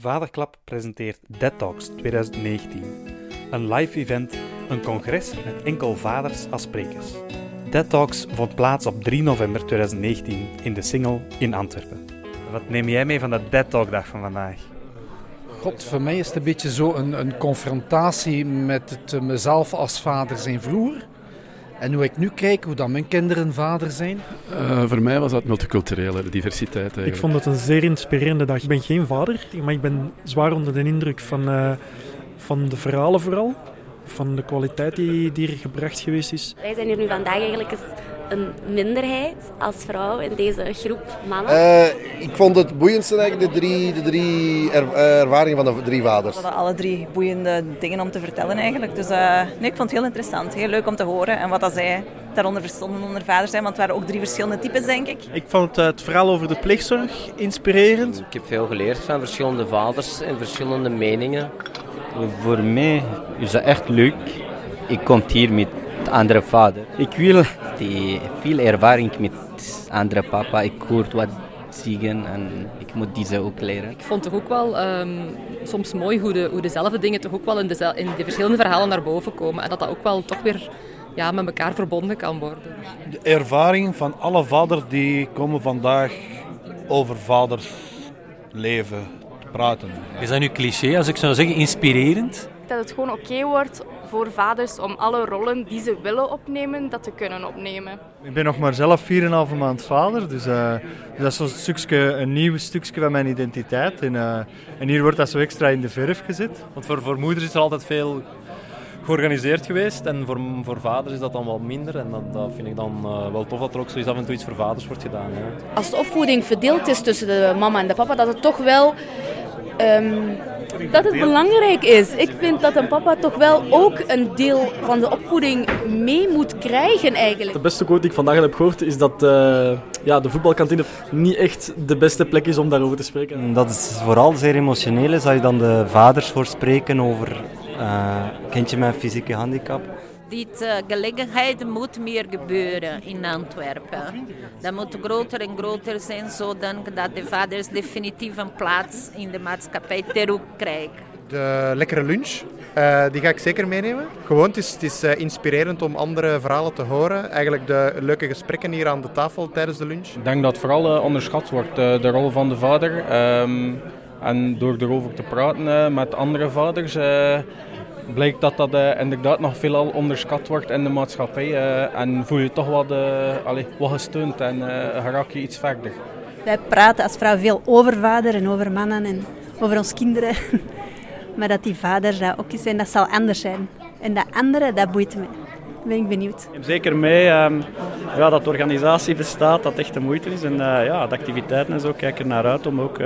Vaderklap presenteert Dead Talks 2019. Een live event, een congres met enkel vaders als sprekers. Dead Talks vond plaats op 3 november 2019 in de Singel in Antwerpen. Wat neem jij mee van de Dead Talk dag van vandaag? God, voor mij is het een beetje zo een, een confrontatie met het, eh, mezelf als vader zijn vroeger. En hoe ik nu kijk, hoe dan mijn kinderen vader zijn. Uh, voor mij was dat multiculturele diversiteit. Eigenlijk. Ik vond het een zeer inspirerende dag. Ik ben geen vader, maar ik ben zwaar onder de indruk van, uh, van de verhalen vooral. Van de kwaliteit die, die er gebracht geweest is. Wij zijn hier nu vandaag eigenlijk een minderheid als vrouw in deze groep mannen. Uh, ik vond het boeiendste eigenlijk de drie, de drie er, ervaringen van de drie vaders. We hadden alle drie boeiende dingen om te vertellen eigenlijk. Dus uh, nee, ik vond het heel interessant. Heel leuk om te horen. En wat dat zij daaronder verstonden onder vader zijn. Want het waren ook drie verschillende types, denk ik. Ik vond het, het verhaal over de pleegzorg inspirerend. Ik heb veel geleerd van verschillende vaders en verschillende meningen. Voor mij is dat echt leuk. Ik kom hier met andere vader. Ik wil die veel ervaring met andere papa. Ik hoor wat zeggen en ik moet deze ook leren. Ik vond toch ook wel um, soms mooi hoe, de, hoe dezelfde dingen toch ook wel in de, in de verschillende verhalen naar boven komen. En dat dat ook wel toch weer ja, met elkaar verbonden kan worden. De ervaring van alle vaders die komen vandaag over vaders leven te praten. Is dat nu cliché als ik zou zeggen inspirerend? Dat het gewoon oké okay wordt voor vaders om alle rollen die ze willen opnemen, dat te kunnen opnemen. Ik ben nog maar zelf 4,5 maand vader, dus, uh, dus dat is zo'n stukje, een nieuw stukje van mijn identiteit. En, uh, en hier wordt dat zo extra in de verf gezet. Want voor, voor moeders is er altijd veel georganiseerd geweest en voor, voor vaders is dat dan wel minder. En dat, dat vind ik dan uh, wel tof dat er ook zoiets af en toe iets voor vaders wordt gedaan. Ja. Als de opvoeding verdeeld is tussen de mama en de papa, dat het toch wel... Um, dat het belangrijk is. Ik vind dat een papa toch wel ook een deel van de opvoeding mee moet krijgen eigenlijk. De beste quote die ik vandaag heb gehoord is dat uh, ja, de voetbalkantine niet echt de beste plek is om daarover te spreken. Dat is vooral zeer emotioneel is, als je dan de vaders hoort spreken over uh, kindje met een fysieke handicap. Dit uh, gelegenheid moet meer gebeuren in Antwerpen. Dat moet groter en groter zijn, zodat de vaders definitief een plaats in de maatschappij terug krijgen. De lekkere lunch, uh, die ga ik zeker meenemen. Gewoon, het is, het is uh, inspirerend om andere verhalen te horen. Eigenlijk de leuke gesprekken hier aan de tafel tijdens de lunch. Ik denk dat vooral uh, onderschat wordt, de rol van de vader. Um, en door erover te praten met andere vaders blijkt dat dat uh, inderdaad nog veelal onderschat wordt in de maatschappij. Uh, en voel je toch wat, allez, wat gesteund en raak je iets verder. Wij praten als vrouw veel over vader en over mannen en over ons kinderen. maar dat die vaders dat ook zijn, dat zal anders zijn. En dat andere, dat boeit me. Ben ik benieuwd. Ik heb zeker mee um, ja, dat de organisatie bestaat, dat echt de moeite is. En ja, de activiteiten en zo kijken naar uit om ook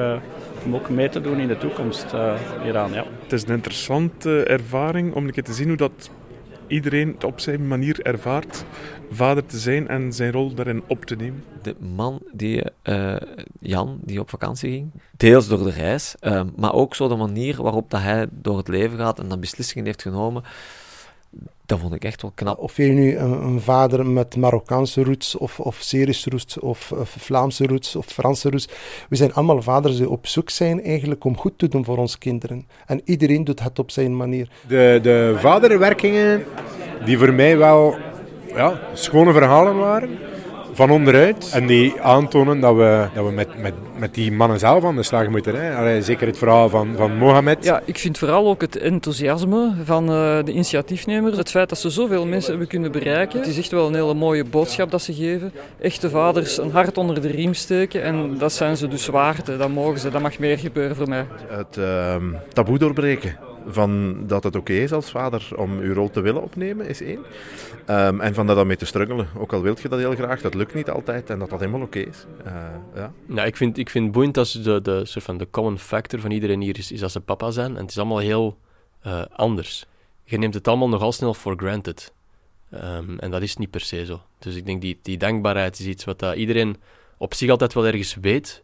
om ook mee te doen in de toekomst uh, hieraan. Ja. Het is een interessante ervaring om een keer te zien hoe dat iedereen op zijn manier ervaart vader te zijn en zijn rol daarin op te nemen. De man, die, uh, Jan, die op vakantie ging, deels door de reis, uh, maar ook zo de manier waarop dat hij door het leven gaat en dan beslissingen heeft genomen, dat vond ik echt wel knap. Of je nu een, een vader met Marokkaanse roots, of, of Syrische roots, of, of, Vlaamse roots, of Franse roots. We zijn allemaal vaders die op zoek zijn eigenlijk om goed te doen voor onze kinderen. En iedereen doet het op zijn manier. De, de vaderwerkingen, die voor mij wel ja, schone verhalen waren van onderuit. En die aantonen dat we, dat we met, met, met die mannen zelf aan de slag moeten. Hè. Allee, zeker het verhaal van, van Mohamed. Ja, ik vind vooral ook het enthousiasme van uh, de initiatiefnemers. Het feit dat ze zoveel mensen hebben kunnen bereiken. Het is echt wel een hele mooie boodschap dat ze geven. Echte vaders een hart onder de riem steken. En dat zijn ze dus waard. Dat mogen ze. Dat mag meer gebeuren voor mij. Het uh, taboe doorbreken van dat het oké is als vader om uw rol te willen opnemen, is één. Um, en van dat dan mee te struggelen. Ook al wilt je dat heel graag, dat lukt niet altijd en dat dat helemaal oké is. Uh, ja. ja, ik vind, ik vind boeiend als de, de, soort van de common factor van iedereen hier is, is dat ze papa zijn. En het is allemaal heel uh, anders. Je neemt het allemaal nogal snel for granted. Um, en dat is niet per se zo. Dus ik denk die, die dankbaarheid is iets wat dat iedereen op zich altijd wel ergens weet.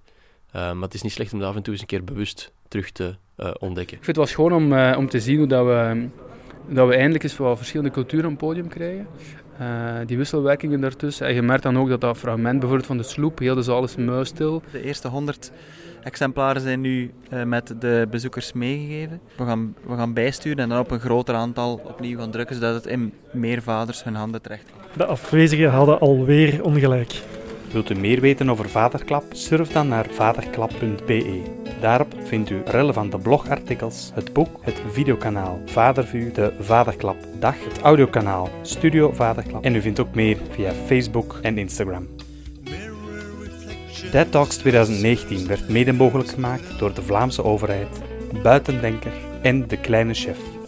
Maar het is niet slecht om dat af en toe eens een keer bewust terug te ontdekken. Ik vind het wel schoon om, uh, om te zien hoe dat we, dat we eindelijk eens wat verschillende culturen op het podium krijgen. Uh, die wisselwerkingen daartussen. En je merkt dan ook dat dat fragment bijvoorbeeld van de sloep, heel de zaal is muisstil. De eerste honderd exemplaren zijn nu uh, met de bezoekers meegegeven. We gaan, we gaan bijsturen en dan op een groter aantal opnieuw gaan drukken, zodat het in meer vaders hun handen terecht komt. De afwezigen hadden alweer ongelijk. Wilt u meer weten over Vaderklap? Surf dan naar vaderklap.be. Daarop vindt u relevante blogartikels, het boek, het videokanaal Vadervu, de Vaderklap Dag, het audiokanaal Studio Vaderklap en u vindt ook meer via Facebook en Instagram. Dead Talks 2019 werd mede mogelijk gemaakt door de Vlaamse overheid, Buitendenker en De Kleine Chef.